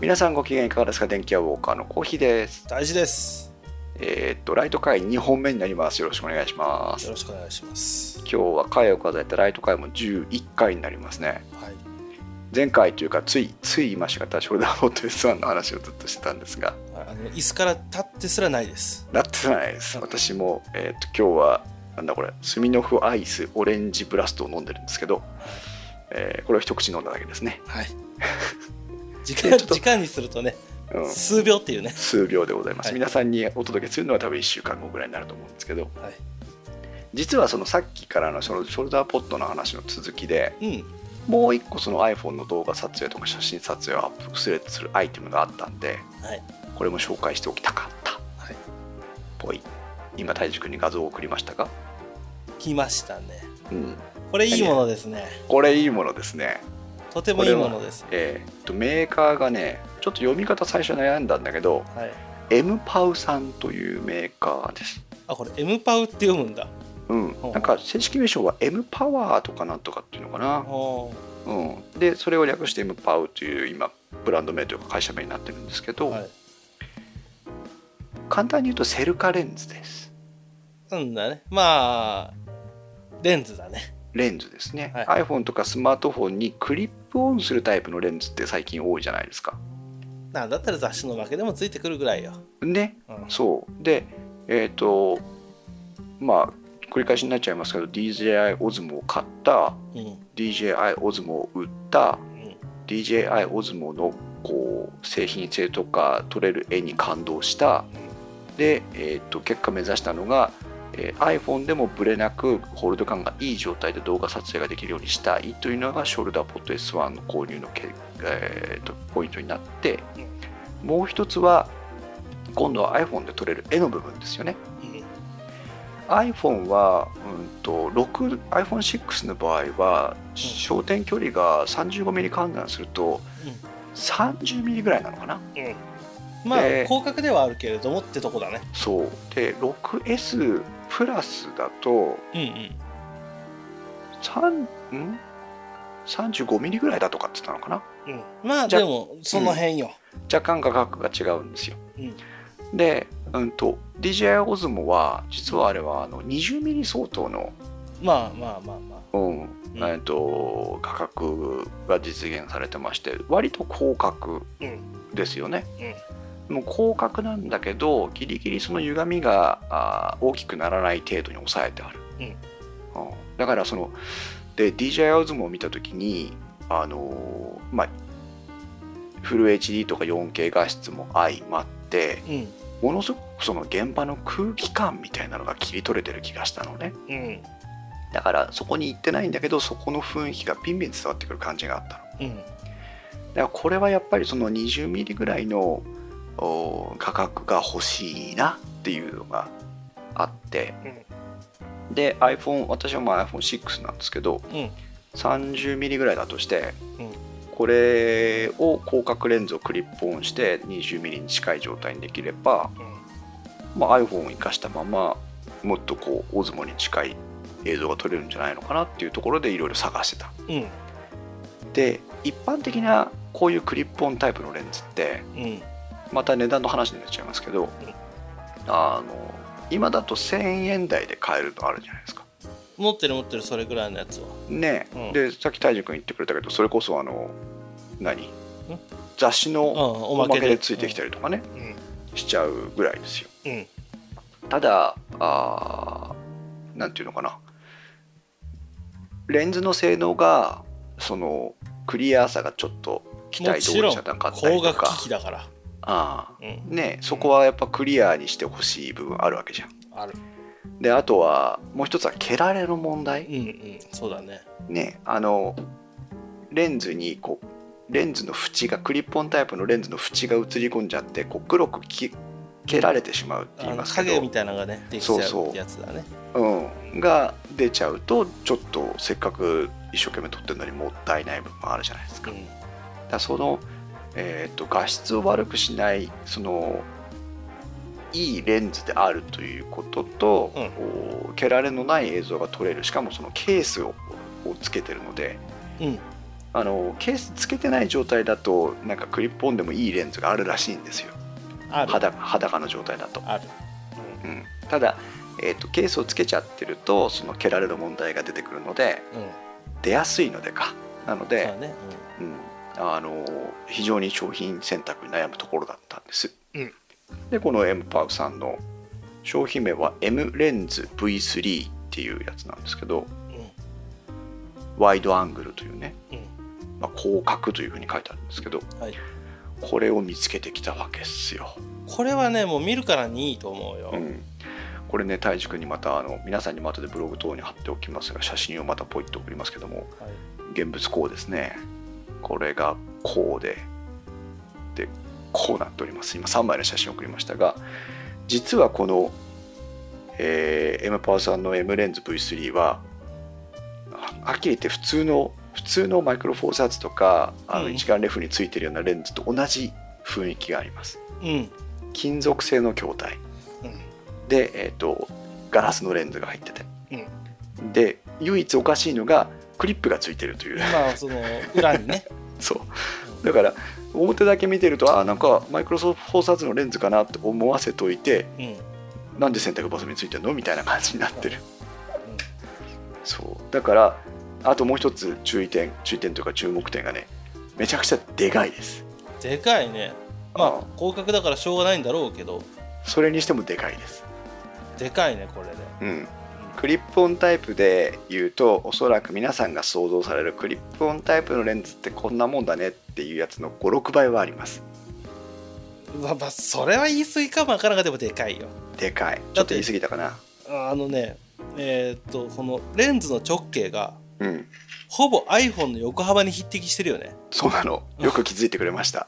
皆さんご機嫌いかがですか？電気屋ウォーカーのコーヒーです。大事ですえーっと、ライト会2本目になります。よろしくお願いしますよ。ろしくお願いします今日は回を数えたライト会も11回になりますね。はい前回というか、つい、つい言いましたが、ショルダーホット S1 の話をずっとしてたんですが、あの椅子から立ってすらないですなってないです。私も、えーっと、今日は、なんだこれ、スミノフアイスオレンジブラストを飲んでるんですけど、えーこれを一口飲んだだけですね。はい 時間時間にするとね、うん。数秒っていうね。数秒でございます、はい。皆さんにお届けするのは多分1週間後ぐらいになると思うんですけど。はい。実はそのさっきからのそのショルダーポットの話の続きでうん。もう一個その iPhone の動画撮影とか写真撮影をアップするするアイテムがあったんではい。これも紹介しておきたかった。はい。ぽい。今太一君に画像を送りましたか？来ましたね。うん。これいいものですね。これいいものですねとてもいいものです。えーっとメーカーがねちょっと読み方最初悩んだんだけどはい。M パウさんというメーカーです。あこれ M パウって読むんだ。うん、なんか正式名称は M パワーとかなんとかっていうのかな、う。ん、でそれを略して M パウという今ブランド名というか会社名になってるんですけど、はい。簡単に言うとセルカレンズです。なんだね。まあレンズだねレンズですね、はい。iPhone とかスマートフォンにクリップオンするタイプのレンズって最近多いじゃないですか。なんだったら雑誌の負けでもついてくるぐらいよ、ね。うん、そう。でえっ、とまあ繰り返しになっちゃいますけど DJI オズモを買ったうん。DJI オズモを売った DJI オズモのこう製品性とか撮れる絵に感動した。で、えー、と結果目指したのが、えー iPhone でもブレなくホールド感がいい状態で動画撮影ができるようにしたいというのがショルダーポット S1 の購入のけ、えーとポイントになってもう一つは今度は iPhone で撮れる絵の部分ですよね。うんうん iPhone は、うん、と6 iPhone6 の場合は焦点距離が 35mm 換算すると 30mm ぐらいなのかな。うん。まあで広角ではあるけれどもってとこだね。そう。で 6S プラスだとうんうん。3ん 35mm ぐらいだとかって言ったのかな？うん。まあでもその辺よ、若干価格が違うんですよ。うん。で、うん、と DJI Osmo は実はあれはあの 20mm 相当の、まあまあまあまあ。うん。えー、と価格が実現されてまして割と広角うん。ですよね、もう広角なんだけどギリギリその歪みが大きくならない程度に抑えてある、うん。うん。だからそので DJI オズモを見た時にあのーまあフル HD とか 4K 画質も相まってうん。ものすごくその現場の空気感みたいなのが切り取れてる気がしたのね。うん。だからそこに行ってないんだけどそこの雰囲気がビンビン伝わってくる感じがあったの。うん。だからこれはやっぱりその20ミリぐらいのお価格が欲しいなっていうのがあって、で iPhone 私はまあ iPhone6 なんですけどうん。30ミリぐらいだとして、うん。これを広角レンズをクリップオンして20ミリに近い状態にできれば、まあ、iPhone を生かしたままもっとこうオズモに近い映像が撮れるんじゃないのかなっていうところでいろいろ探してた。うん。で一般的なこういうクリップオンタイプのレンズってうんまた値段の話になっちゃいますけど、あの今だと1000円台で買えるのあるじゃないですか。持ってる持ってるそれぐらいのやつは。ね、うん。でさっき泰治君言ってくれたけどそれこそあの何？雑誌うんのおおまけでついてきたりとかね、うん。しちゃうぐらいですよ。うん。ただあーなんていうのかな。レンズの性能がそのクリアさがちょっと期待通りじゃなかったり光とか。学機器だからあうん。ーねそこはやっぱクリアにしてほしい部分あるわけじゃん。ある。であとはもう一つは蹴られの問題。うんうん。そうだね。ねあのレンズにこうレンズの縁がクリップオンタイプのレンズの縁が映り込んじゃってこう黒くき蹴られてしまうって言いますけど。影みたいなのがねできちゃそうやつだね。うん、が出ちゃうとちょっとせっかく一生懸命撮ってるのにもったいない部分もあるじゃないですか。だからその、えー、と画質を悪くしないそのいいレンズであるということと、うん。蹴られのない映像が撮れる。しかもそのケースををつけてるのでうん。ああのケースつけてない状態だとなんかクリップオンでもいいレンズがあるらしいんですよ。ある。裸裸の状態だと、ある。うん、ただ、えー、とケースをつけちゃってるとその蹴られる問題が出てくるので出やすいのでか。なのでうん、あの非常に商品選択に悩むところだったんです、うん。でこの M パウさんの商品名は M レンズ V3 っていうやつなんですけどうん。ワイドアングルというね、うん。まあ、広角というふうに書いてあるんですけどはい。これを見つけてきたわけですよ、これはねもう見るからにいいと思うよ、うん、これね太一君にまたあの皆さんにまたでブログ等に貼っておきますが写真をまたポイッと送りますけどもはい。現物こうですねこれがこうで。でこうなっております。今3枚の写真を送りましたが実はこの、えー、M パワーさんの M レンズ V3 ははっきり言って普通の普通のマイクロフォーサーズとかあのうん。一眼レフについてるようなレンズと同じ雰囲気があります。うん。金属製の筐体。うん。で、えー、とガラスのレンズが入ってて。うん。で唯一おかしいのがクリップがついてるという。まあその裏にね。そう。だから表だけ見てるとあなんかマイクロソフォーサーズのレンズかなって思わせといてうん。なんで洗濯バサミについてるの？みたいな感じになってる。そう。だからあともう一つ注意点注意点というか注目点がねめちゃくちゃでかいです。でかいね。まあ広角だからしょうがないんだろうけど。それにしてもでかいです。でかいねこれで。うんクリップオンタイプで言うとおそらく皆さんが想像されるクリップオンタイプのレンズってこんなもんだねっていうやつの56倍はあります。まあまあそれは言い過ぎかもわからんがでもでかい。よでかい。ちょっと言い過ぎたかな。あのねえーっとこのレンズの直径がうんほぼ iPhone の横幅に匹敵してるよね。そうなの。よく気づいてくれました。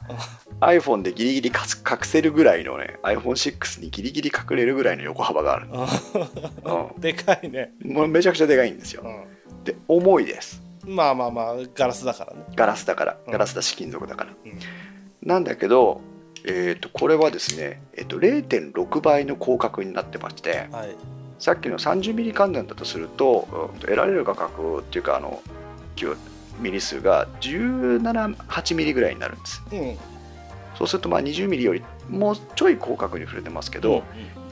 iPhone でギリギリかす隠せるぐらいのね iPhone6 にギリギリ隠れるぐらいの横幅がある、うでかいね、ん、もうめちゃくちゃでかいんですよ。うで重いです。ん、まあまあまあガラスだからね。ガラスだから。うん。ガラスだし金属だから、うん。なんだけどえー、とこれはですね、えー、と0.6倍の広角になってましてはい。さっきの 30mm 関連だとすると,、うんと得られる画角っていうかあのミリ数が178ミリぐらいになるんですうんそうするとまあ20ミリよりもうちょい広角に触れてますけど、うん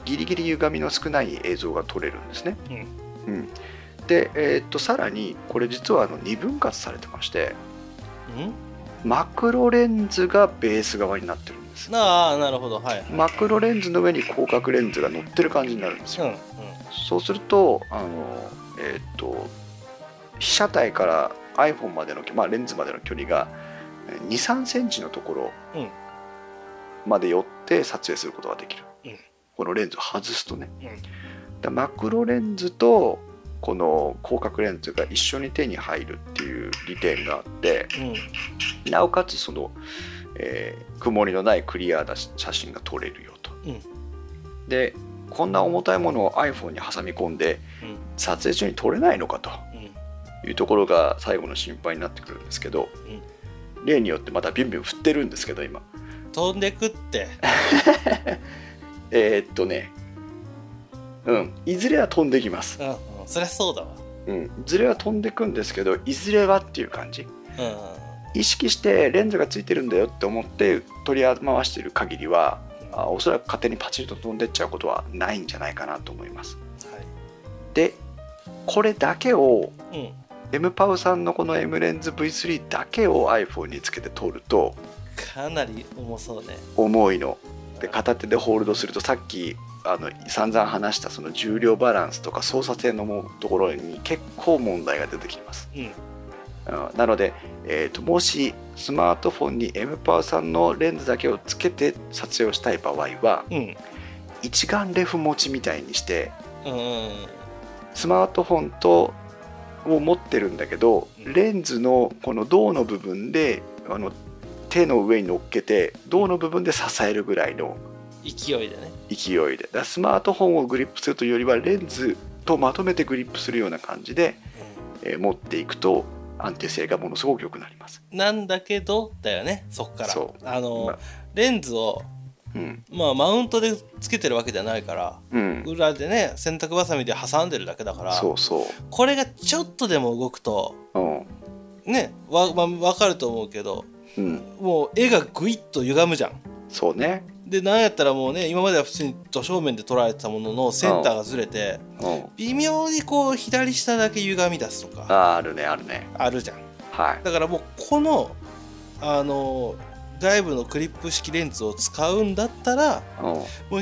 ギリギリ歪みの少ない映像が撮れるんですね。うんうんで、えーっとさらにこれ実はあの2分割されてましてうんマクロレンズがベース側になってるんです。ああなるほどはいマクロレンズの上に広角レンズが乗ってる感じになるんですよ。うんうんそうするとあの、えーっと被写体から iPhone までの、まあ、レンズまでの距離が2 3センチのところうん。まで寄って撮影することができる、うん。このレンズを外すとね。うん。だマクロレンズとこの広角レンズが一緒に手に入るっていう利点があってうん。なおかつその、えー曇りのないクリアな写真が撮れるよと。うん。でこんな重たいものを iPhone に挟み込んでうん。撮影中に撮れないのかと。うんいうところが最後の心配になってくるんですけど、例によってまたビュンビュン振ってるんですけど今。飛んでくって。えーっとね。うん。いずれは飛んできます、うんうん。そりゃそうだわ。うん、いずれは飛んでくんですけどいずれはっていう感じ。うん意識してレンズがついてるんだよって思って取り回している限りはあおそらく勝手にパチリと飛んでっちゃうことはないんじゃないかなと思います。はでこれだけをいうん M パウさんのこの M レンズ V3 だけを iPhone につけて撮るとかなり重そうね。重いの。で片手でホールドするとさっきあの散々話したその重量バランスとか操作性のもところに結構問題が出てきます。うん。うんなので、えーともしスマートフォンに M パワーさんのレンズだけをつけて撮影をしたい場合はうん。一眼レフ持ちみたいにしてうんうん。スマートフォンとを持ってるんだけどうん。レンズのこの胴の部分であの手の上に乗っけて胴の部分で支えるぐらいの勢いでね。勢いで。スマートフォンをグリップするというよりはレンズとまとめてグリップするような感じで、えー持っていくと安定性がものすごく良くなります。なんだけどだよねそっから。そう。あの、まあ。レンズをうん。まあマウントでつけてるわけじゃないからうん、裏でね洗濯バサミで挟んでるだけだからそうそこれがちょっとでも動くとう、うん、ねわ、まあ、分かると思うけどうん。もう絵がグイッと歪むじゃん。そうね。でなんやったらもうね今までは普通に土正面で捉えてたもののセンターがずれてうん。微妙にこう左下だけ歪み出すとかああるねあるね。あるじゃん。はい。だからもうこのあの外部のクリップ式レンズを使うんだったらうもう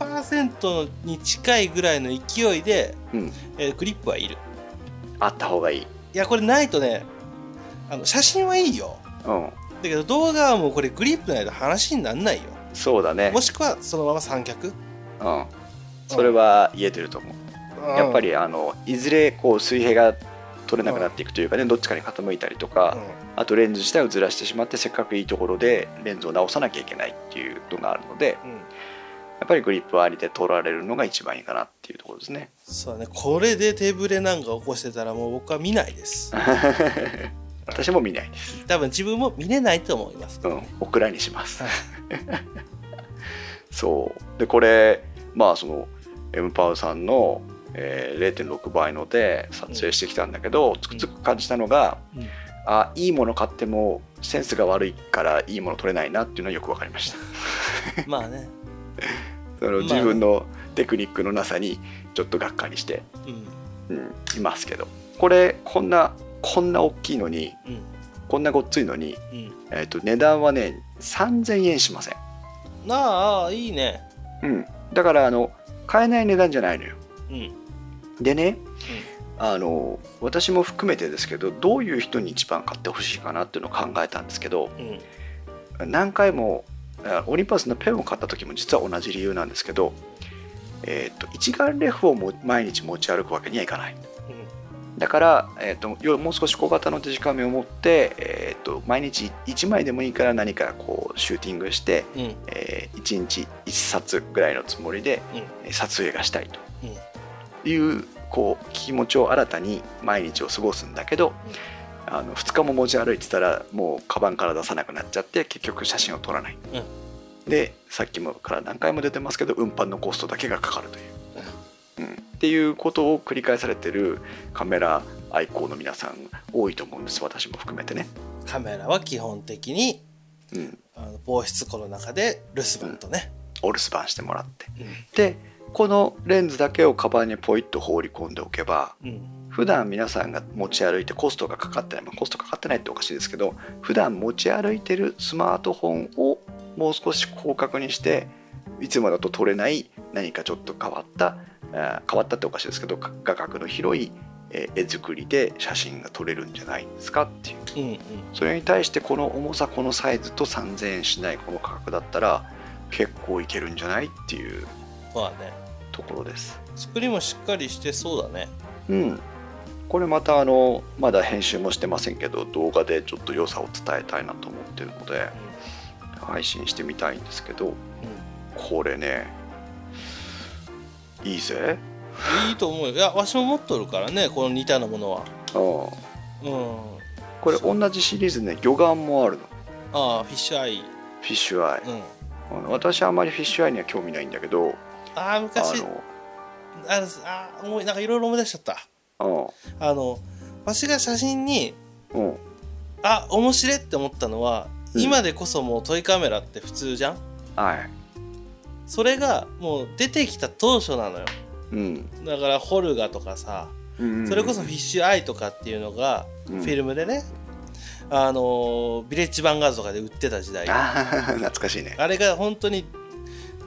100%に近いぐらいの勢いで、ん、うん、えークリップはいる。あった方がいい。いやこれないとねあの写真はいいよ。うん。だけど動画はもうこれグリップないと話になんないよ。そうだね。もしくはそのまま三脚。うん。それは言えてると思う。やっぱ、りあのいずれこう水平が取れなくなっていくというかねどっちかに傾いたりとうかん。あとレンズ自体をずらしてしまってせっかくいいところでレンズを直さなきゃいけないっていうのがあるのでうん。やっぱりグリップはありで取られるのが一番いいかなっていうところですね。そうだね。これで手ぶれなんか起こしてたらもう僕は見ないです。私も見ないです。多分自分も見れないと思います。うん。オクラにします。はい。そう。でこれまあその M パウさんの、えー0.6倍ので撮影してきたんだけど、つくづく感じたのが、うん。あいいもの買ってもセンスが悪いからいいもの取れないなっていうのはよく分かりました。まあね。その自分のテクニックのなさにちょっとがっかりして、うん。うん、いますけど。これこんなこんな大きいのにうん。こんなごっついのに、うん。えー、と値段はね3000円しません、ああいいね。うん、だからあの買えない値段じゃないのよ。うんでね、あの私も含めてですけどどういう人に一番買ってほしいかなっていうのを考えたんですけどうん。何回もあオリンパスのペンを買った時も実は同じ理由なんですけど、えー、と一眼レフをも毎日持ち歩くわけにはいかない。だから、えー、とよもう少し小型のデジカメを持って、えー、と毎日1枚でもいいから何かこうシューティングして、うん。うんえ1日1冊ぐらいのつもりでうん。えー撮影がしたいと。うんいうこう気持ちを新たに毎日を過ごすんだけど、あの2日も持ち歩いてたらもうカバンから出さなくなっちゃって結局写真を撮らない、でさっきもから何回も出てますけど運搬のコストだけがかかるという、うん、っていうことを繰り返されてるカメラ愛好の皆さん多いと思うんです私も含めてね、カメラは基本的にうん、あの防湿庫の中で留守番とね、お留守番してもらって。うん。でこのレンズだけをカバンにポイッと放り込んでおけばうん。普段皆さんが持ち歩いてコストがかかってない、まあ、コストかかってないっておかしいですけど普段持ち歩いてるスマートフォンをもう少し広角にしていつもだと撮れない何かちょっと変わった変わったっておかしいですけどか画角の広いえー絵作りで写真が撮れるんじゃないですかっていう。うんうん。それに対してこの重さこのサイズと3000円しないこの価格だったら結構いけるんじゃないっていうまあね。ところです。作りもしっかりしてそうだね。うん、これまたあのまだ編集もしてませんけど動画でちょっと良さを伝えたいなと思ってるので配信してみたいんですけどうん、うんこれねいいぜ。いいと思うよ。いやわしも持っとるからねこの似たようなものは。うんうん。これ同じシリーズね魚眼もあるの。ああ fisheye。fisheye。うん。私はあまりフィッシュアイには興味ないんだけどあああ昔のああ思いなんかいろいろ思い出しちゃった。うあのわしが写真にんうん。あ面白いって思ったのは、うん。今でこそもうトイカメラって普通じゃん？はい。それがもう出てきた当初なのよ。うん。だからホルガとかさうんそれこそフィッシュアイとかっていうのがうん。フィルムでね、あのービレッジヴァンガードとかで売ってた時代。あ懐かしいね。れが本当に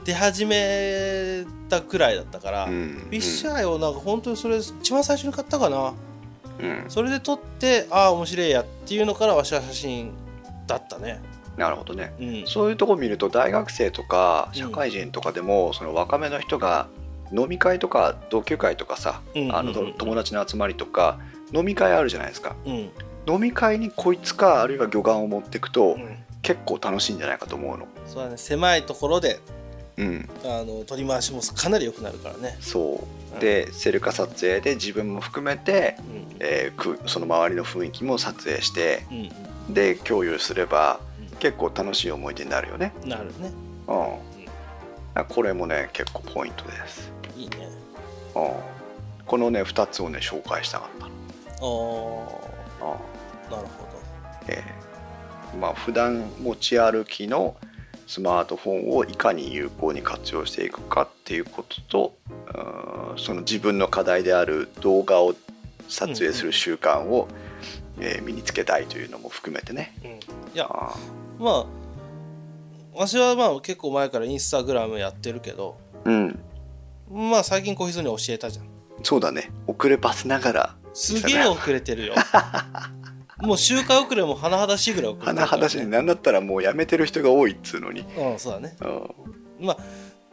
出始めたくらいだったから、うんフィッシュアイをなんか本当にそれ一番最初に買ったかな。うん。それで撮ってああ面白いやっていうのからわしは写真だったね。なるほどね。うん。そういうとこ見ると大学生とか社会人とかでもその若めの人が飲み会とか同級会とかさうんあの友達の集まりとか飲み会あるじゃないですか。うん。飲み会にこいつかあるいは魚眼を持っていくとうん。結構楽しいんじゃないかと思うの。そうだね。狭いところでうん。あの取り回しもかなり良くなるからね、そう。でセルカ撮影で自分も含めて、うん。えーくその周りの雰囲気も撮影してうんで共有すればうん。結構楽しい思い出になるよね。うん、なるね。うん。これもね結構ポイントです。いいね。うん。このね2つをね紹介したかったの。おうん。なるほど。えー。まあ普段持ち歩きのスマートフォンをいかに有効に活用していくかっていうこととうんその自分の課題である動画を撮影する習慣を、えー身につけたいというのも含めてね。うん。いやあまあ私はまあ結構前からインスタグラムやってるけどーうん。まあ最近小日に教えたじゃん。そうだね。遅ればせながらすげえ遅れてるよ もう周回遅れも甚だしいぐらい遅れてるから、甚だしい。なんだったらもうやめてる人が多いっつうのに。うんそうだね。うん。まあ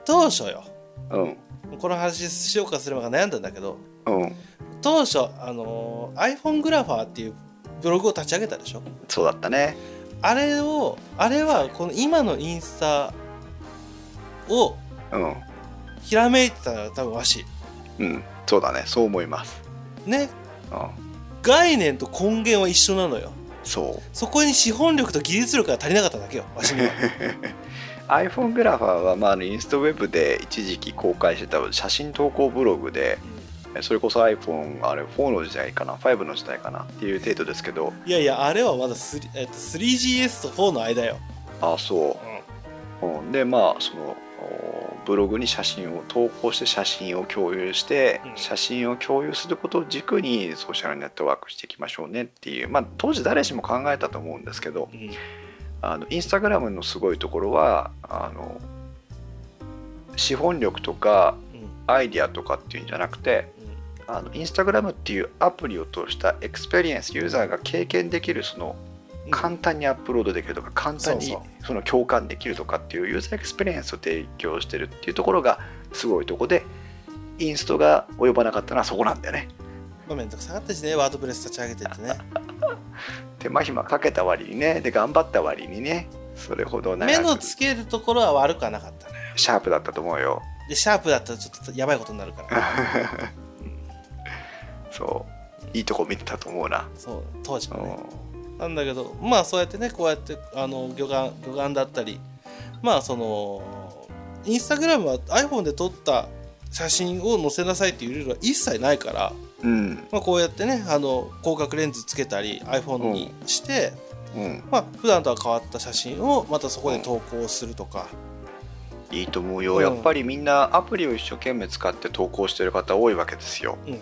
当初よ。うん。この話しようかすればか悩んだんだけどうん。当初あのー iPhone グラファーっていうブログを立ち上げたでしょ？そうだったね。あれをあれはこの今のインスタをうん。ひらめいてたら多分わし。うん。そうだね。そう思います。ね。うん概念と根源は一緒なのよ。そう。そこに資本力と技術力が足りなかっただけよわしには。iPhone グラファーは、まあ、インストウェブで一時期公開してた写真投稿ブログでそれこそ iPhone あれ4の時代かな5の時代かなっていう程度ですけど。いやいやあれはまだ 3,、えっと、3GS と4の間よ、あそう、うん、でまあそのおブログに写真を投稿して写真を共有して、うん。写真を共有することを軸にソーシャルネットワークしていきましょうねっていうまあ当時誰しも考えたと思うんですけどうん。あのインスタグラムのすごいところはあの資本力とかうん。アイディアとかっていうんじゃなくてあのインスタグラムっていうアプリを通した experience ユーザーが経験できるそのうん簡単にアップロードできるとか簡単にその共感できるとかっていう user experience を提供してるっていうところがすごいとこでインストが及ばなかったのはそこなんだよね。まあ、めんどくさかったしねワードプレス立ち上げてってね。手間暇かけた割にねで頑張った割にねそれほど長目のくつけるところは悪くはなかったのよシャープだったと思うよ。でシャープだったらちょっとやばいことになるから。そう。いいとこ見てたと思うな、そう当時うはね。んなんだけどまあそうやってねこうやってあの魚眼魚眼だったりまあそのインスタグラムは iPhone で撮った写真を載せなさいっていうルールは一切ないから、うん。まあ、こうやってねあの広角レンズつけたり iPhone にして、うん。まあ普段とは変わった写真をまたそこで投稿するとか、いいと思うよ、うんやっぱりみんなアプリを一生懸命使って投稿してる方多いわけですよ。うん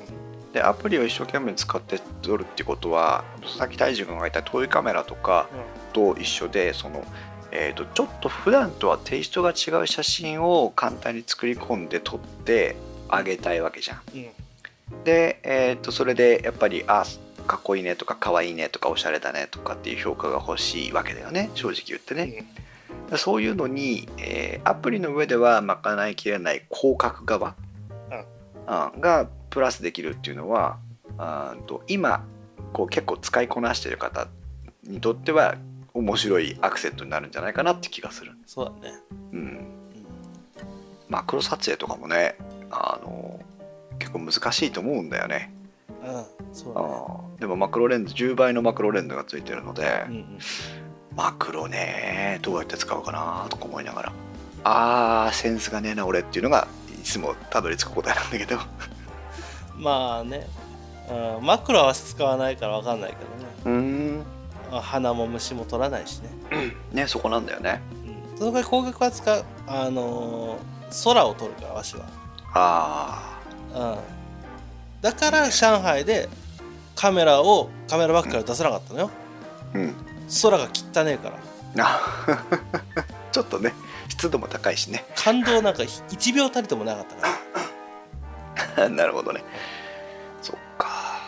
でアプリを一生懸命使って撮るってことは佐々木大樹君が言った遠いカメラとかと一緒でその、えー、とちょっと普段とはテイストが違う写真を簡単に作り込んで撮ってあげたいわけじゃん。うん。で、えー、とそれでやっぱりあかっこいいねとかかわいいねとかおしゃれだねとかっていう評価が欲しいわけだよね。正直言ってね、そういうのに、えーアプリの上では賄いきれない広角側、うん。がプラスできるっていうのはあーと今こう結構使いこなしてる方にとっては面白いアクセントになるんじゃないかなって気がする。そうだね、うん、うん。マクロ撮影とかもねあの結構難しいと思うんだよね。うん、そうね。ー。でもマクロレンズ10倍のマクロレンズがついてるので、うんうん。マクロねどうやって使うかなとか思いながら。あーセンスがねえな俺っていうのがいつもたどり着く答えなんだけどまあね、うん、マクロは使わないから分かんないけどね。うーんあ花も虫も取らないしね、ねそこなんだよね。うん、その代わり光学は使うあのー空を撮るからわしは、あうん、だから上海でカメラをカメラバッグから出さなかったのよ。ーうん。空が汚ねえから。あ ちょっとね湿度も高いしね。感動なんか1秒たりともなかったから なるほどね。そっか。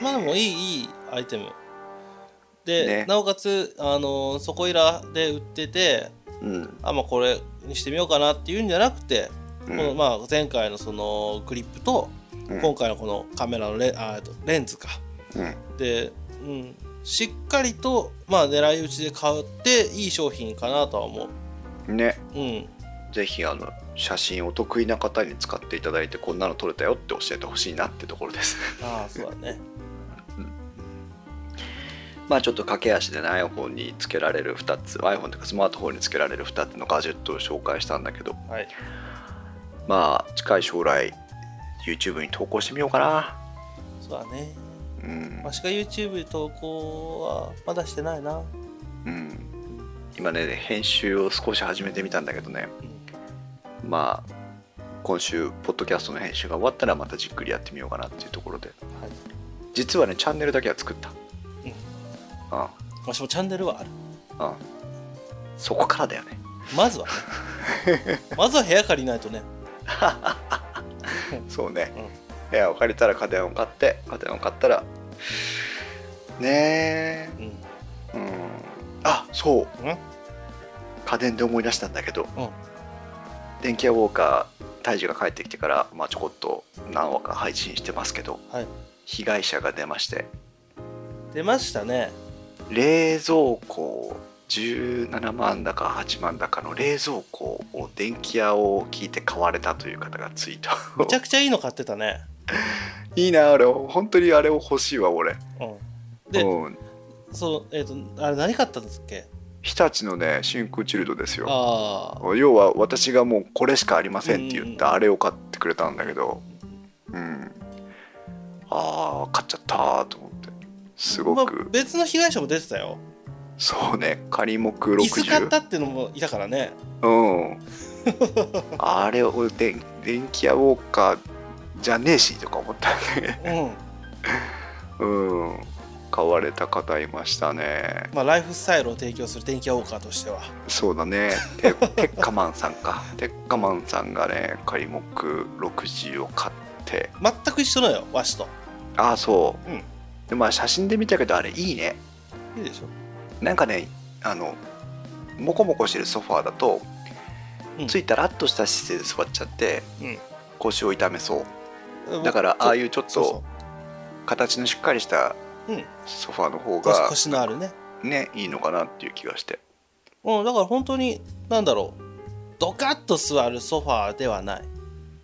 まあでもいいいいアイテム。で、ね。なおかつ、あのーそこいらで売っててうん、あまあこれにしてみようかなっていうんじゃなくて、うん。このまあ前回のそのクリップと、うん。今回のこのカメラのレあえっとレンズか。うん。で、うん、しっかりと、まあ、狙い撃ちで買っていい商品かなとは思う。ね。うん、ぜひあの写真お得意な方に使っていただいてこんなの撮れたよって教えてほしいなってところです。ああそうだね。まあちょっと駆け足でね iPhone につけられる2つ iPhone というかスマートフォンにつけられる2つのガジェットを紹介したんだけど。はい。まあ近い将来 YouTube に投稿してみようかな。そうだね。うん。わしが YouTube 投稿はまだしてないな。うん、今ね編集を少し始めてみたんだけどねまあ今週ポッドキャストの編集が終わったらまたじっくりやってみようかなっていうところで。はい。実はねチャンネルだけは作った。うん。あわしもチャンネルはある。あああそこからだよね。まずはね。まずは部屋借りないとね。そうね、部屋を借りたら家電を買って家電を買ったらねうん。えうん。あそう。うん。家電で思い出したんだけど、うん電気屋ウォーカー大樹が帰ってきてから、まあ、ちょこっと何話か配信してますけどはい。被害者が出まして。出ましたね。冷蔵庫17万だか8万だかの冷蔵庫を電気屋を聞いて買われたという方がツイート。めちゃくちゃいいの買ってたね。いいなあれ本当にあれを欲しいわ俺。うん。で、うん、そうえっ、とあれ何買ったんですっけ？日立のね真空チルドですよ。要は私がもうこれしかありませんって言っうん。たあれを買ってくれたんだけどうん。ああ買っちゃったーと思って。すごまあく、別の被害者も出てたよ。そうね仮目椅子買っ60たっていうのもいたからね。うん。あれを電電気屋ウォーカーじゃねえしとか思ったね。うん。うん買われた方いましたね。まあライフスタイルを提供する電気屋ウォーカーとしては。そうだね。テテッカマンさんか。テッカマンさんがね仮目60を買って。全く一緒のよわしと。ああそう、うん。でまあ写真で見たけどあれいいね。いいでしょ。なんかねあのモコモコしてるソファーだと、うん。ついたらっとした姿勢で座っちゃってうん。腰を痛めそう。だからああいうちょっと形のしっかりしたそううん。ソファーの方腰が腰のあるね。ねいいのかなっていう気がして。うんだから本当になんだろう。ドカッと座るソファーではない。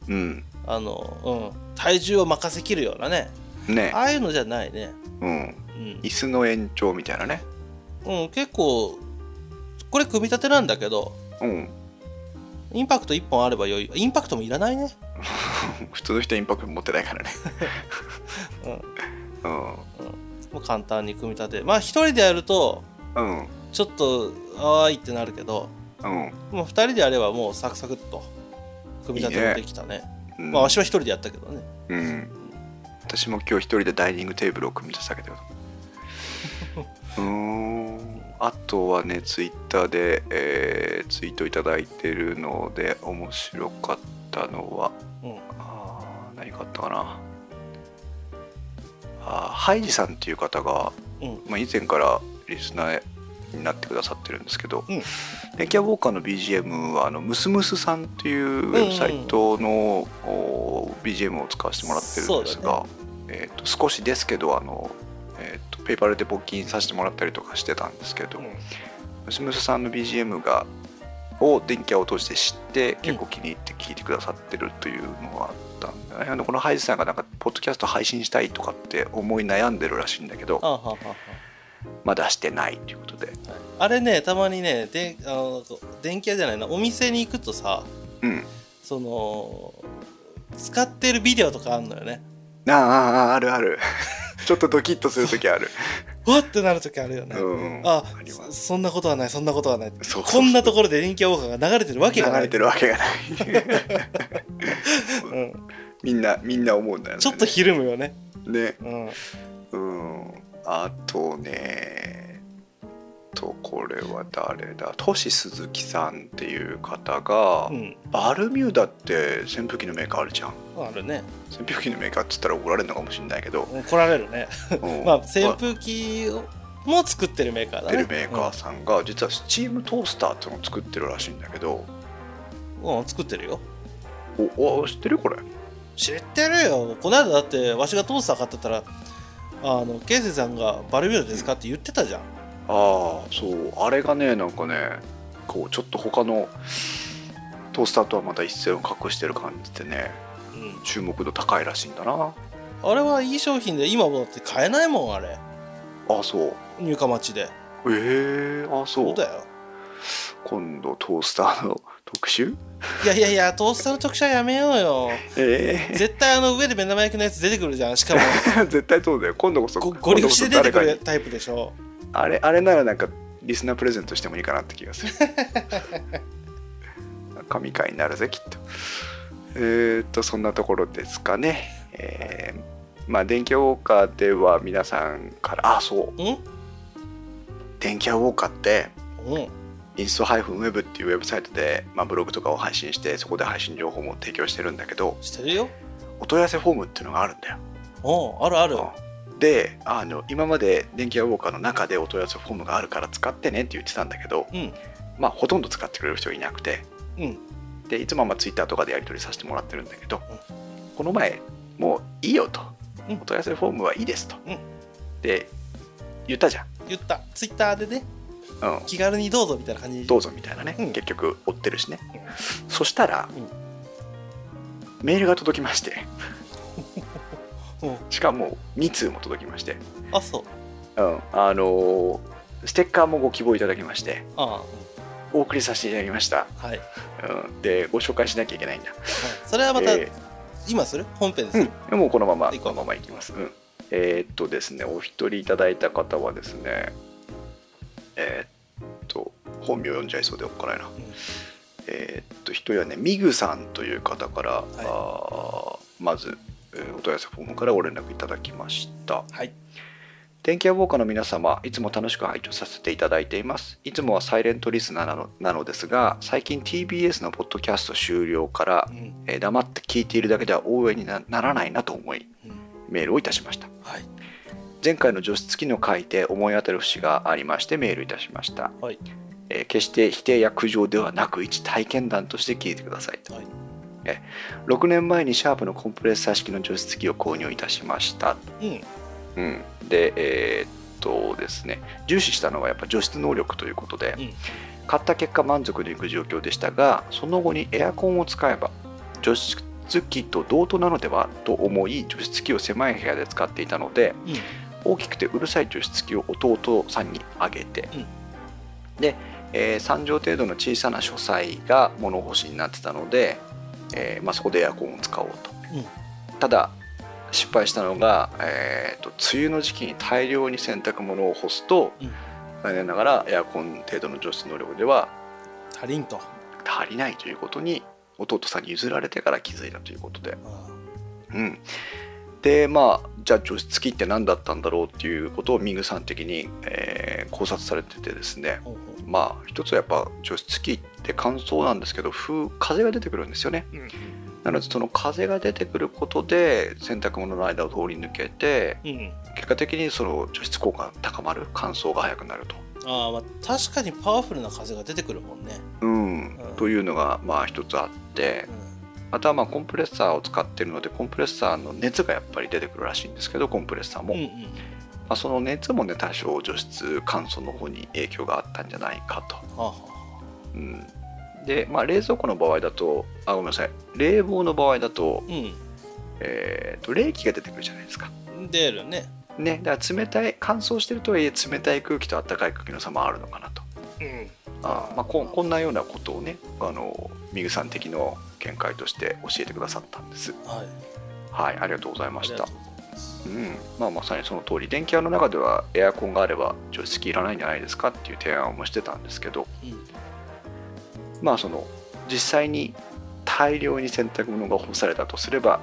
うん。あの、うん、体重を任せきるようなね。ね。ああいうのじゃないね。うん。うん。椅子の延長みたいなね。うん、結構これ組み立てなんだけどうん。インパクト1本あれば余裕インパクトもいらないね。普通の人はインパクト持ってないからね。うんもう簡単に組み立てまあ一人でやるとうんちょっとあーいってなるけどうん。もう二人でやればもうサクサクっと組み立てもできたね。うんまあわしは一人でやったけどね。うん。私も今日一人でダイニングテーブルを組み立てたけど。うーん。あとはねツイッターで、えーツイートいただいてるので面白かったのは。うん。あー何かあったかなあーハイジさんっていう方が、うん。まあ、以前からリスナーになってくださってるんですけど、うん。電気屋ウォーカーの BGM はあのムスムスさんっていうウェブサイトの、お BGM を使わせてもらってるんですが、えー、と少しですけどあの、えー、とペイパルで募金させてもらったりとかしてたんですけど、うん。ムスムスさんの BGM がを電気屋を通して知って結構気に入って聞いてくださってるというのがあのこのハイジさんがなんかポッドキャスト配信したいとかって思い悩んでるらしいんだけどあははは。まだしてないということで。あれねたまにねであの電気屋じゃないな。お店に行くとさうん。その使ってるビデオとかあるのよね。あああああるある。ちょっとドキッとする時ある。わってなる時あるよね、うん。ああります。そそんなことはないそんなことはない。そうこんなところで電気屋ウォーカーが流れてるわけがない。流れてるわけがない。うん、みんなみんな思うんだよね。ちょっとひるむよね、ね。うん、うん。あとねとこれは誰だ？トシ鈴木さんっていう方が、うん、バルミューダって扇風機のメーカーあるじゃん。あるね。扇風機のメーカーって言ったら怒られるのかもしれないけど、怒られるね。うん。まあ扇風機をも作ってるメーカーだね。てるメーカーさん。が実はスチームトースターっていうのを作ってるらしいんだけど。うん、うん作ってるよおお知ってるこれ？知ってるよ。この間だってわしがトースター買ってたらあのケイセイさんがバルミューダですかって言ってたじゃん。ああそう。あれがねなんかねこうちょっと他のトースターとはまた一線を画してる感じでねうん。注目度高いらしいんだな。あれはいい商品で今もだって買えないもんあれ。あそう。入荷待ちで。ええあそう。そうだよ。今度トースターのト特集いやいやいやトースターの特集はやめようよ。ええ絶対あの上で目玉焼きのやつ出てくるじゃんしかも。絶対そうだよ。今度こそゴゴリ押しで出てくるタイプでしょ。あれあれならなんかリスナープレゼントしてもいいかなって気がする。神回になるぜきっと。えー、っとそんなところですかね。えーまあ電気ウォーカーでは皆さんからあそう。うん？電気屋ウォーカーってうんインスト -web っていうウェブサイトで、まあ、ブログとかを配信してそこで配信情報も提供してるんだけどしてるよ。お問い合わせフォームっていうのがあるんだよ。おうあるある。うん。であの今まで電気屋ウォーカーの中でお問い合わせフォームがあるから使ってねって言ってたんだけど、うん。まあほとんど使ってくれる人がいなくて。うん。でいつもはまあツイッターとかでやり取りさせてもらってるんだけど、この前もういいよと、うん。お問い合わせフォームはいいですと、うん。で言ったじゃん、言った。ツイッターでねうん、気軽にどうぞみたいな感じ。どうぞみたいなね、うん。結局追ってるしね、うんそしたら、メールが届きまして。うん。しかも2通も届きまして、あそう。うん、あのーステッカーもご希望いただきまして。あお送りさせていただきました、あはい、はい、うん、でご紹介しなきゃいけないんだ、それはまた、え今する？本編でする、うん、もうこのままこのままいきます、うん、えーっとですねお一人いただいた方はですねえーっと本名読んじゃいそうでおっかないな、えーっと一人はねミグさんという方から、あーまず、えーお問い合わせフォームからご連絡いただきました。はい。電気屋ウォーカーの皆様いつも楽しく拝聴させていただいています。いつもはサイレントリスナーなのなのですが最近 TBS のポッドキャスト終了からう、ん。えー黙って聞いているだけでは応援になならないなと思いうん。メールをいたしました。はい前回の除湿機の回で思い当たる節がありましてメールいたしました、はい。えー決して否定や苦情ではなく一体験談として聞いてくださいと。はい。6年前にシャープのコンプレッサー式の除湿機を購入いたしました。うん。うん、でえーっとですね重視したのはやっぱ除湿能力ということで、うん。買った結果満足のいく状況でしたがその後にエアコンを使えば除湿機と同等なのではと思い除湿機を狭い部屋で使っていたのでうん大きくてうるさい除湿機を弟さんにあげて、うん。で、えー3畳程度の小さな書斎が物干しになってたので、えーまあ、そこでエアコンを使おうと、うん。ただ失敗したのが、えーと梅雨の時期に大量に洗濯物を干すと、うん。残念ながらエアコン程度の除湿能力では足りんと。足りないということに弟さんに譲られてから気づいたということで、あうん、でまあじゃあ除湿機って何だったんだろうっていうことをミングさん的に、えー考察されててですね。まあ一つはやっぱ除湿機って乾燥なんですけど風風が出てくるんですよね。ううん。なのでその風が出てくることで洗濯物の間を通り抜けてうん結果的にその除湿効果が高まる乾燥が早くなると。ああまあ確かにパワフルな風が出てくるもんね、うん。うん。というのがまあ一つあってあとはまあコンプレッサーを使ってるのでコンプレッサーの熱がやっぱり出てくるらしいんですけどコンプレッサーも、うん、うん。まあ、その熱もね多少除湿乾燥の方に影響があったんじゃないかと。はあはうん、で、まあ、冷蔵庫の場合だとあごめんなさい。冷房の場合だと,、あえーと冷気が出てくるじゃないですか。うん出るね。ね、だから冷たい乾燥してるとはいえ冷たい空気と暖かい空気の差もあるのかなと。うん。あまあ、ここんなようなことをねあのミグさん的の見解として教えてくださったんです。はいはい、ありがとうございました。うん、まあまさにその通り電気屋の中ではエアコンがあれば除湿機いらないんじゃないですかっていう提案もしてたんですけどうんまあその実際に大量に洗濯物が干されたとすれば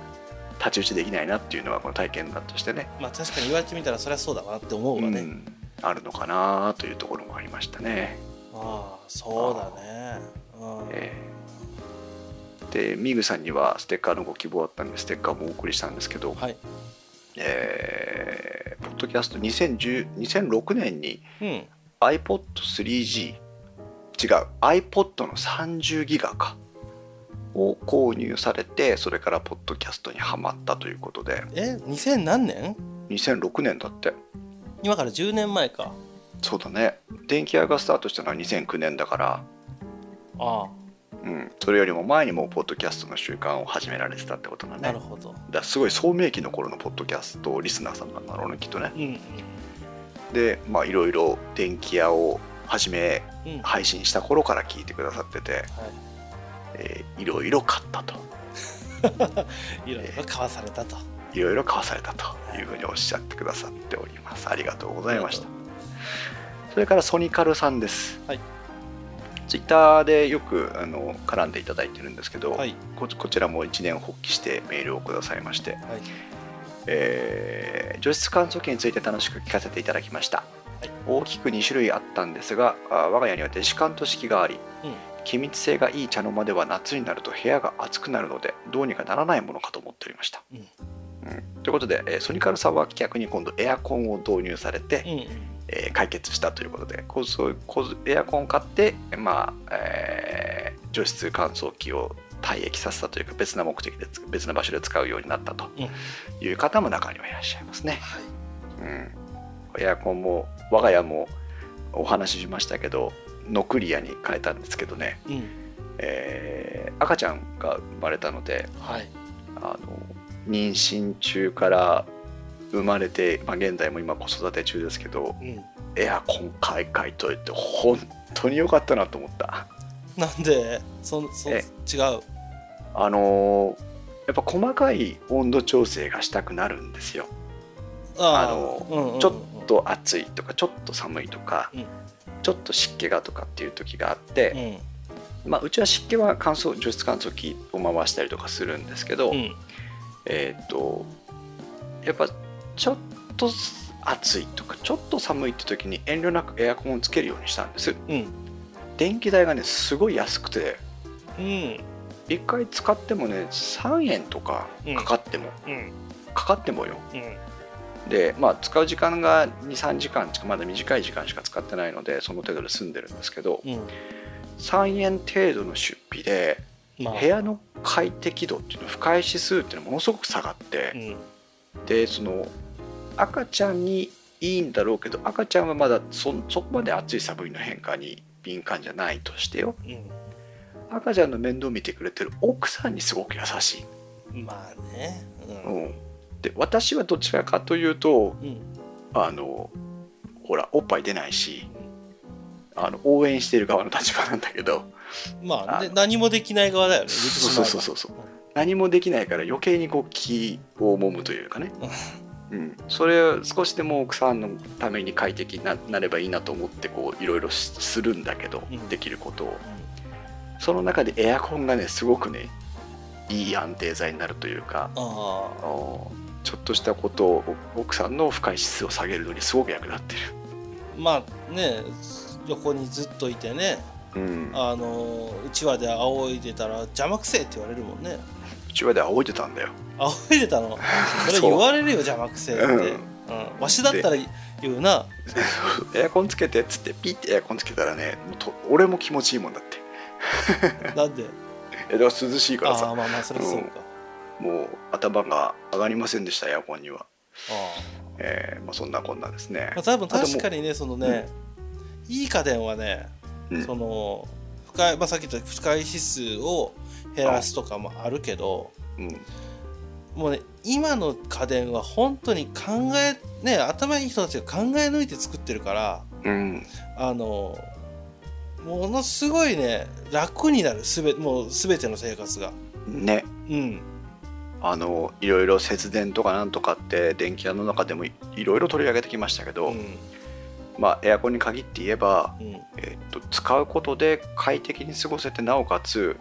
太刀打ちできないなっていうのはこの体験談としてね、まあ確かに言われてみたらそりゃそうだなって思うわね、うんあるのかなというところもありましたね。ああそうだねうんえでミグさんにはステッカーのご希望あったんでステッカーもお送りしたんですけど、はい。えーポッドキャスト2010 2006年にうん。iPod3G 違う iPod の30ギガかを購入されてそれからポッドキャストにはまったということで。え2000何年2006年だって。今から10年前か。そうだね。電気屋がスタートしたのは2009年だから、あうん、それよりも前にもうポッドキャストの習慣を始められてたってことだあね。なるほど。だすごい聡明期の頃のポッドキャストリスナーさんなんだろうねきっとね。うんでまあいろいろ電気屋を始めうん。うん配信した頃から聞いてくださっててはい。えーいろいろ買ったと。いろいろ買わされたと。いろいろ買わされたというふうにおっしゃってくださっております。ありがとうございました。それからソニカルさんです、はいツイッターでよくあの絡んでいただいてるんですけど、はい。ここちらも一年発起してメールをくださいまして、はい。えー除湿乾燥機について楽しく聞かせていただきました、はい。大きく2種類あったんですがあ我が家にはデシカント式がありうん。気密性がいい茶の間では夏になると部屋が暑くなるのでどうにかならないものかと思っておりました、うん。うん。ということで、えーソニカルさんは逆に今度エアコンを導入されて、うんえー解決したということでこうそうこうエアコンを買って、まあえー除湿乾燥機を退液させたというか別な目的でつ別な場所で使うようになったという方も中にはいらっしゃいますね。はい。うん、エアコンも我が家もお話ししましたけどノクリアに変えたんですけどね、うん。えー赤ちゃんが生まれたのではい。あの妊娠中から生まれて、まあ、現在も今子育て中ですけどうん。エアコン買い替えといて本当に良かったなと思った。なんで？そそ違え。う？あのーやっぱ細かい温度調整がしたくなるんですよ。ああのうんうんうん。ちょっと暑いとかちょっと寒いとか、うん。ちょっと湿気がとかっていう時があって、うん。まあ、うちは湿気は乾燥除湿乾燥機を回したりとかするんですけど、うん。えっ、とやっぱちょっと暑いとかちょっと寒いって時に遠慮なくエアコンをつけるようにしたんです。うん。電気代がねすごい安くて。うん。1回使ってもね3円とかかかっても、うん。かかってもよ。うん。でまあ使う時間が23時間しかまだ短い時間しか使ってないのでその程度で済んでるんですけどうん。3円程度の出費でまあ。部屋の快適度っていうの不快指数っていうのはものすごく下がって、うんでその赤ちゃんにいいんだろうけど赤ちゃんはまだそそこまで暑い寒いの変化に敏感じゃないとしてよ。うん。赤ちゃんの面倒見てくれてる奥さんにすごく優しい、まあね。ううん。ん、で私はどちらかというとうん。あのほらおっぱい出ないしあの応援している側の立場なんだけど。まああ何もできない側だよね。そうえば。そうそうそう何もできないから余計にこう気を揉むというかね、うん、それを少しでも奥さんのために快適にななればいいなと思ってこういろいろしするんだけど、うん。できることを。その中でエアコンがねすごくねいい安定剤になるというかああおちょっとしたことを奥さんの不快指数を下げるのにすごく役立ってまあね横にずっといてねる、うん、あのうちわで仰いでたら邪魔くせえって言われるもんねうちわで仰いでたんだよ。仰いでたの？それ言われるよ邪魔くせえって、ううん。んわしだったら言うな。エアコンつけてっつってピッてエアコンつけたらねと俺も気持ちいいもんだって。なんで？えだから涼しいからさ。ああまあまあそれはそうか、もう頭が上がりませんでしたエアコンには、あえーまあ、そんなこんなですね。あ、まあ、多分確かにねそのね、いい家電はね、うん。その不快、まあ、さっき言った不快指数を減らすとかもあるけどうん。もうね今の家電は本当に考えね頭いい人たちが考え抜いて作ってるからうん。あのものすごいね楽になるすべもう全ての生活が。ね。うん。あのいろいろ節電とかなんとかって電気屋の中でもいいろいろ取り上げてきましたけど、うん。まあ、エアコンに限って言えば、うん。えっと使うことで快適に過ごせてなおかつ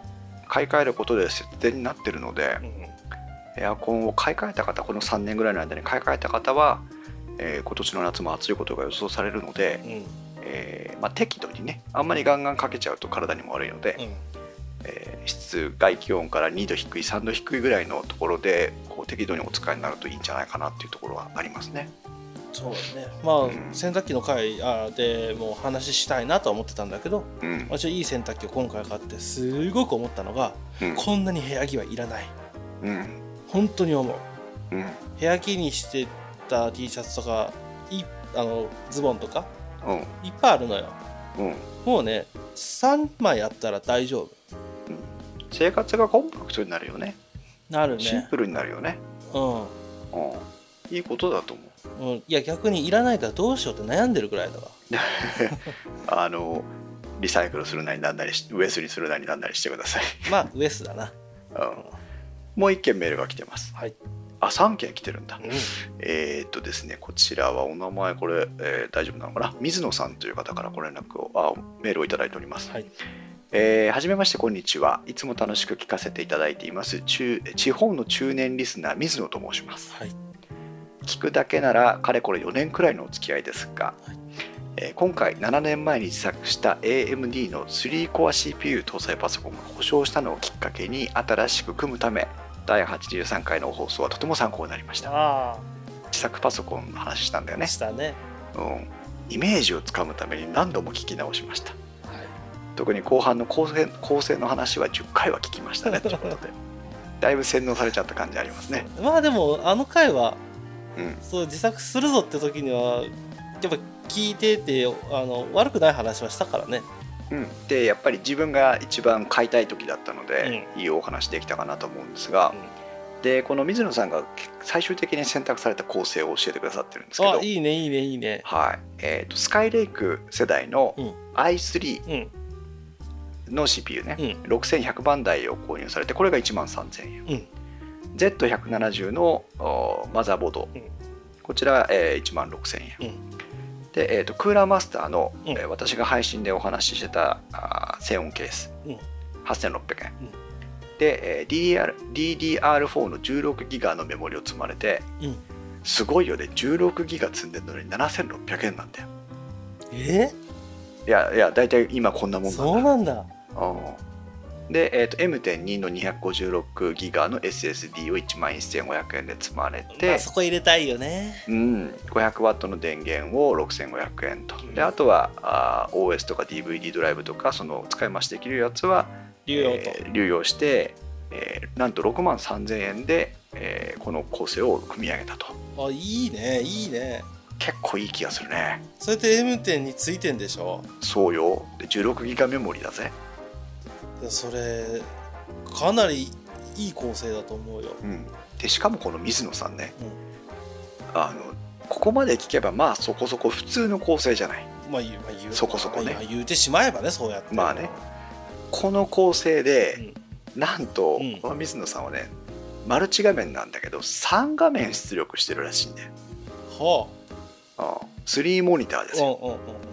買い替えることで節電になってるので、うんエアコンを買い替えた方この3年ぐらいの間に買い替えた方は、えー今年の夏も暑いことが予想されるので、うん。えーまあ、適度にねあんまりガンガンかけちゃうと体にも悪いので、うん。えー室外気温から2度低い3度低いぐらいのところでこう適度にお使いになるといいんじゃないかなっていうところはありますね。そうだね。まあ、うん。洗濯機の回あでもう話したいなとは思ってたんだけどうん。私はいい洗濯機を今回買ってすごく思ったのがうん。こんなに部屋着はいらない。うん。本当に思う。うん。部屋着にしてた T シャツとかいあのズボンとかうん。いっぱいあるのよ。うん。もうね3枚あったら大丈夫。生活がコンパクトになるよね。なるね。シンプルになるよね、うん。うん、いいことだと思ううん、いや逆にいらないからどうしようって悩んでるぐらいだわ。あのリサイクルするなりなんなりしウエスにするなりなんなりしてください、まあウエスだな。うん、もう一件メールが来てます。はい、あ3件来てるんだ。うん、えーっとですねこちらはお名前これ、えー大丈夫なのかな？水野さんという方からご連絡をあメールをいただいております。はい。えーはじめましてこんにちは。いつも楽しく聞かせていただいています中地方の中年リスナー水野と申します。はい聞くだけならかれこれ4年くらいのお付き合いですが、はい。えー今回7年前に自作した AMD の3コア CPU 搭載パソコンが故障したのをきっかけに新しく組むため第83回の放送はとても参考になりました。あ自作パソコンの話したんだよね、あしたね。うん、イメージをつかむために何度も聞き直しました。はい。特に後半の構成構成の話は10回は聞きましたね ということでだいぶ洗脳されちゃった感じありますね。まあでもあの回はうん。そう自作するぞって時にはやっぱ聞いててあの悪くない話はしたからね。うん、でやっぱり自分が一番買いたい時だったので、いいお話できたかなと思うんですが、でこの水野さんが最終的に選択された構成を教えてくださってるんですけど。あいいねいいねいいね。はい。えー、とスカイレイク世代のうん。i3 うん。の CPU ね、うん。6100番台を購入されてこれが1万3000円、うん Z170 のおマザーボード、うん。こちら、えー1万6000円、うん。で、えー、とクーラーマスターの、うん。えー私が配信でお話ししてたあー静音ケース、うん。8600円、うん。で、えー DDR DDR4 の16ギガのメモリを積まれて、うん。すごいよね。16ギガ積んでるのに7600円なんだよ。え？いやいや大体今こんなもんなんだ。そうなんだ。うんで、えー、と M.2 の256ギガの SSD を1万1500円で積まれまてあ、そこ入れたいよね。うん、500ワットの電源を6500円と。うん。であとはあー OS とか DVD ドライブとかその使い回しできるやつは流用と、えー流用して、えーなんと6万3000円で、えーこの構成を組み上げたと。あいいねいいね。結構いい気がするね。それって M 点についてんでしょ？そうよ。で16ギガメモリだぜ、それかなりいい構成だと思うよ、うん、でしかもこの水野さんねうん。あのここまで聞けばまあそこそこ普通の構成じゃない。まあ言う,、まあ、言う。そこそこね。まあ言うてしまえばねそうやって。まあね。この構成で、うん。なんと、うん。この水野さんはねマルチ画面なんだけど3画面出力してるらしいんだよ、はうん、3モニターですよ。あうんうんうん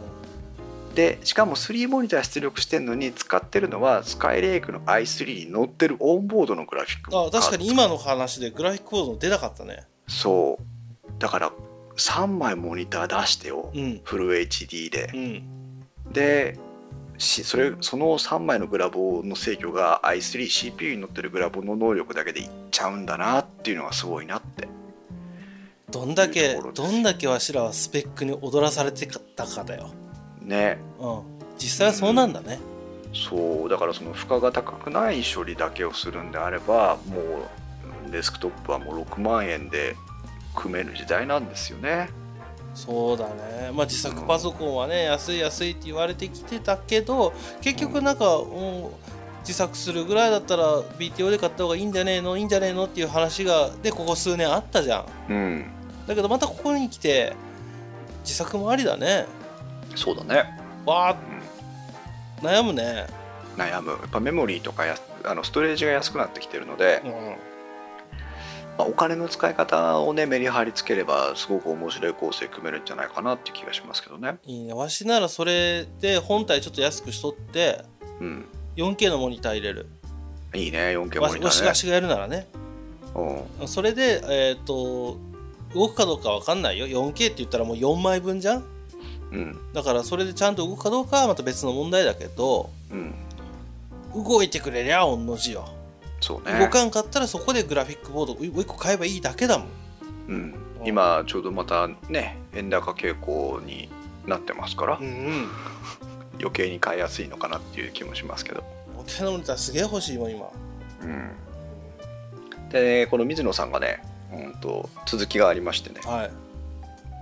でしかも3モニター出力してるのに使ってるのはスカイレイクの i3 に載ってるオンボードのグラフィックあ確かに今の話でグラフィックコード出なかったね。そう。だから3枚モニター出してよ、うん。フル HD で。うん。でしそれその3枚のグラボの制御が i3CPU に載ってるグラボの能力だけでいっちゃうんだなっていうのがすごいなって。どんだいけどんだけわしらはスペックに踊らされてたかだよね。うん。実際はそうなんだね、そうだからその負荷が高くない処理だけをするんであればもうデスクトップはもう6万円で組める時代なんですよね。そうだね。まあ自作パソコンはね安い安いって言われてきてたけど結局なんか、うん自作するぐらいだったら BTO で買った方がいいんじゃねえの？いいんじゃねえの？っていう話がでここ数年あったじゃん。うん。だけどまたここに来て自作もありだねそうだね、わあ。うん悩むね。悩む。やっぱメモリーとかやあのストレージが安くなってきてるので、うん。まあ、お金の使い方をねメリハリつければすごく面白い構成組めるんじゃないかなって気がしますけどね。いいね。わしならそれで本体ちょっと安くしとってうん。4K のモニター入れる。いいね 4K モニターね。わしがやるならね。うん。それでえっ、と動くかどうかわかんないよ。4K って言ったらもう4枚分じゃんうん。だからそれでちゃんと動くかどうかはまた別の問題だけどうん。動いてくれりゃ御の字よ。そうね。動かんかったらそこでグラフィックボードを1個買えばいいだけだもん。うん、今ちょうどまたね円高傾向になってますから、うんうん。余計に買いやすいのかなっていう気もしますけど、大きなモニターすげえ欲しいもん今。うん、でこの水野さんがね、うん、と続きがありましてね。はい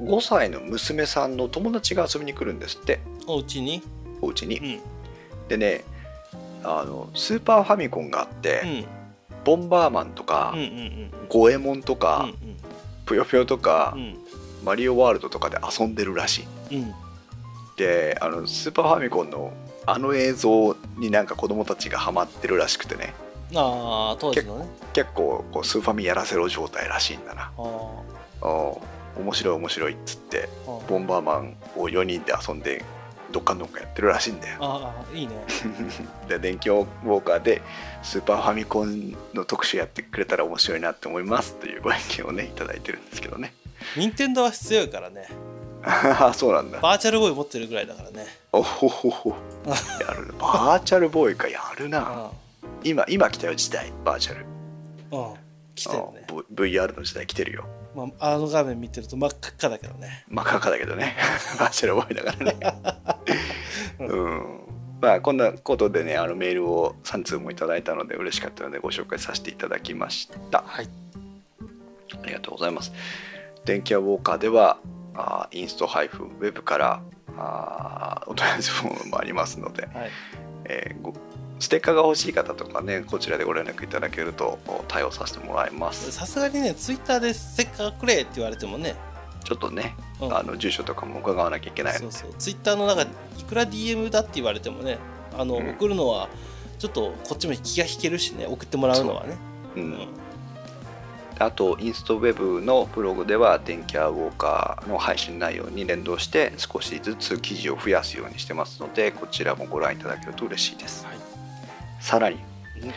5歳の娘さんの友達が遊びに来るんですって。お家に？お家に、うん。でねあのスーパーファミコンがあって、うん。ボンバーマンとか、うんうんうんゴエモンとか、うんぷよぷよとか、うん。マリオワールドとかで遊んでるらしい。うん。であのスーパーファミコンのあの映像になんか子供たちがハマってるらしくてね。ああ当時のね。結構こうスーファミやらせろ状態らしいんだな。ああー面白い面白いっつってボンバーマンを4人で遊んでどっかんどっかやってるらしいんだよ。あーいいね。で電気ウォーカーでスーパーファミコンの特集やってくれたら面白いなって思いますというご意見をねいただいてるんですけどね。任天堂は強いからね。あ そうなんだ。バーチャルボーイ持ってるぐらいだからね。おほほほ。やるバーチャルボーイかやるな。あ今今来たよ時代バーチャル。あうん来てるね、VR の時代来てるよまあ、あの画面見てると真っ赤っかだけどね。真っ赤っかだけどね。バーチャルボーイだからね。うん。まあこんなことでねあのメールを3通もいただいたので嬉しかったのでご紹介させていただきました。はい。ありがとうございます。電気屋ウォーカーではあーインスト配布ウェブからあーお問い合わせフォームもありますので、はい。えーごステッカーが欲しい方とかねこちらでご連絡いただけると対応させてもらいます。さすがにねツイッターでステッカーくれって言われてもね、ちょっとねうん。あの住所とかも伺わなきゃいけないそうそう。ツイッターの中でいくら DM だって言われてもねあの、うん。送るのはちょっとこっちも気が引けるしね送ってもらうのはね。ううん。んあとインストウェブのブログでは電気屋ウォーカーの配信内容に連動して少しずつ記事を増やすようにしてますのでこちらもご覧いただけると嬉しいですはいさらにうん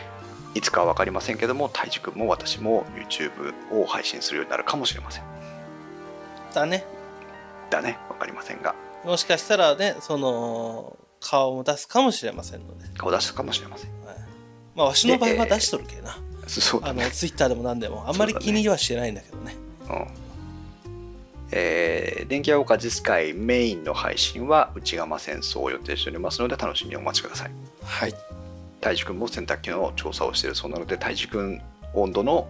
いつかは分かりませんけども太一くんも私も YouTube を配信するようになるかもしれません。だね。だね。分かりませんが。もしかしたらねその顔も出すかもしれませんので、顔出すかもしれません。はい、まあわしの場合は出しとるけな、そうだね。あのツイッターでも何でもあんまり気にはしてないんだけどね。うん。えー電気屋ウォーカー実会メインの配信は内釜戦争を予定しておりますので楽しみにお待ちください。はい太一くんも洗濯機の調査をしているそうなので太一くん温度の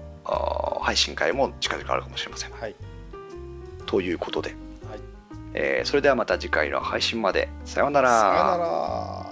配信会も近々あるかもしれません。はい。ということで、はい。えーそれではまた次回の配信まで。さようなら。さよなら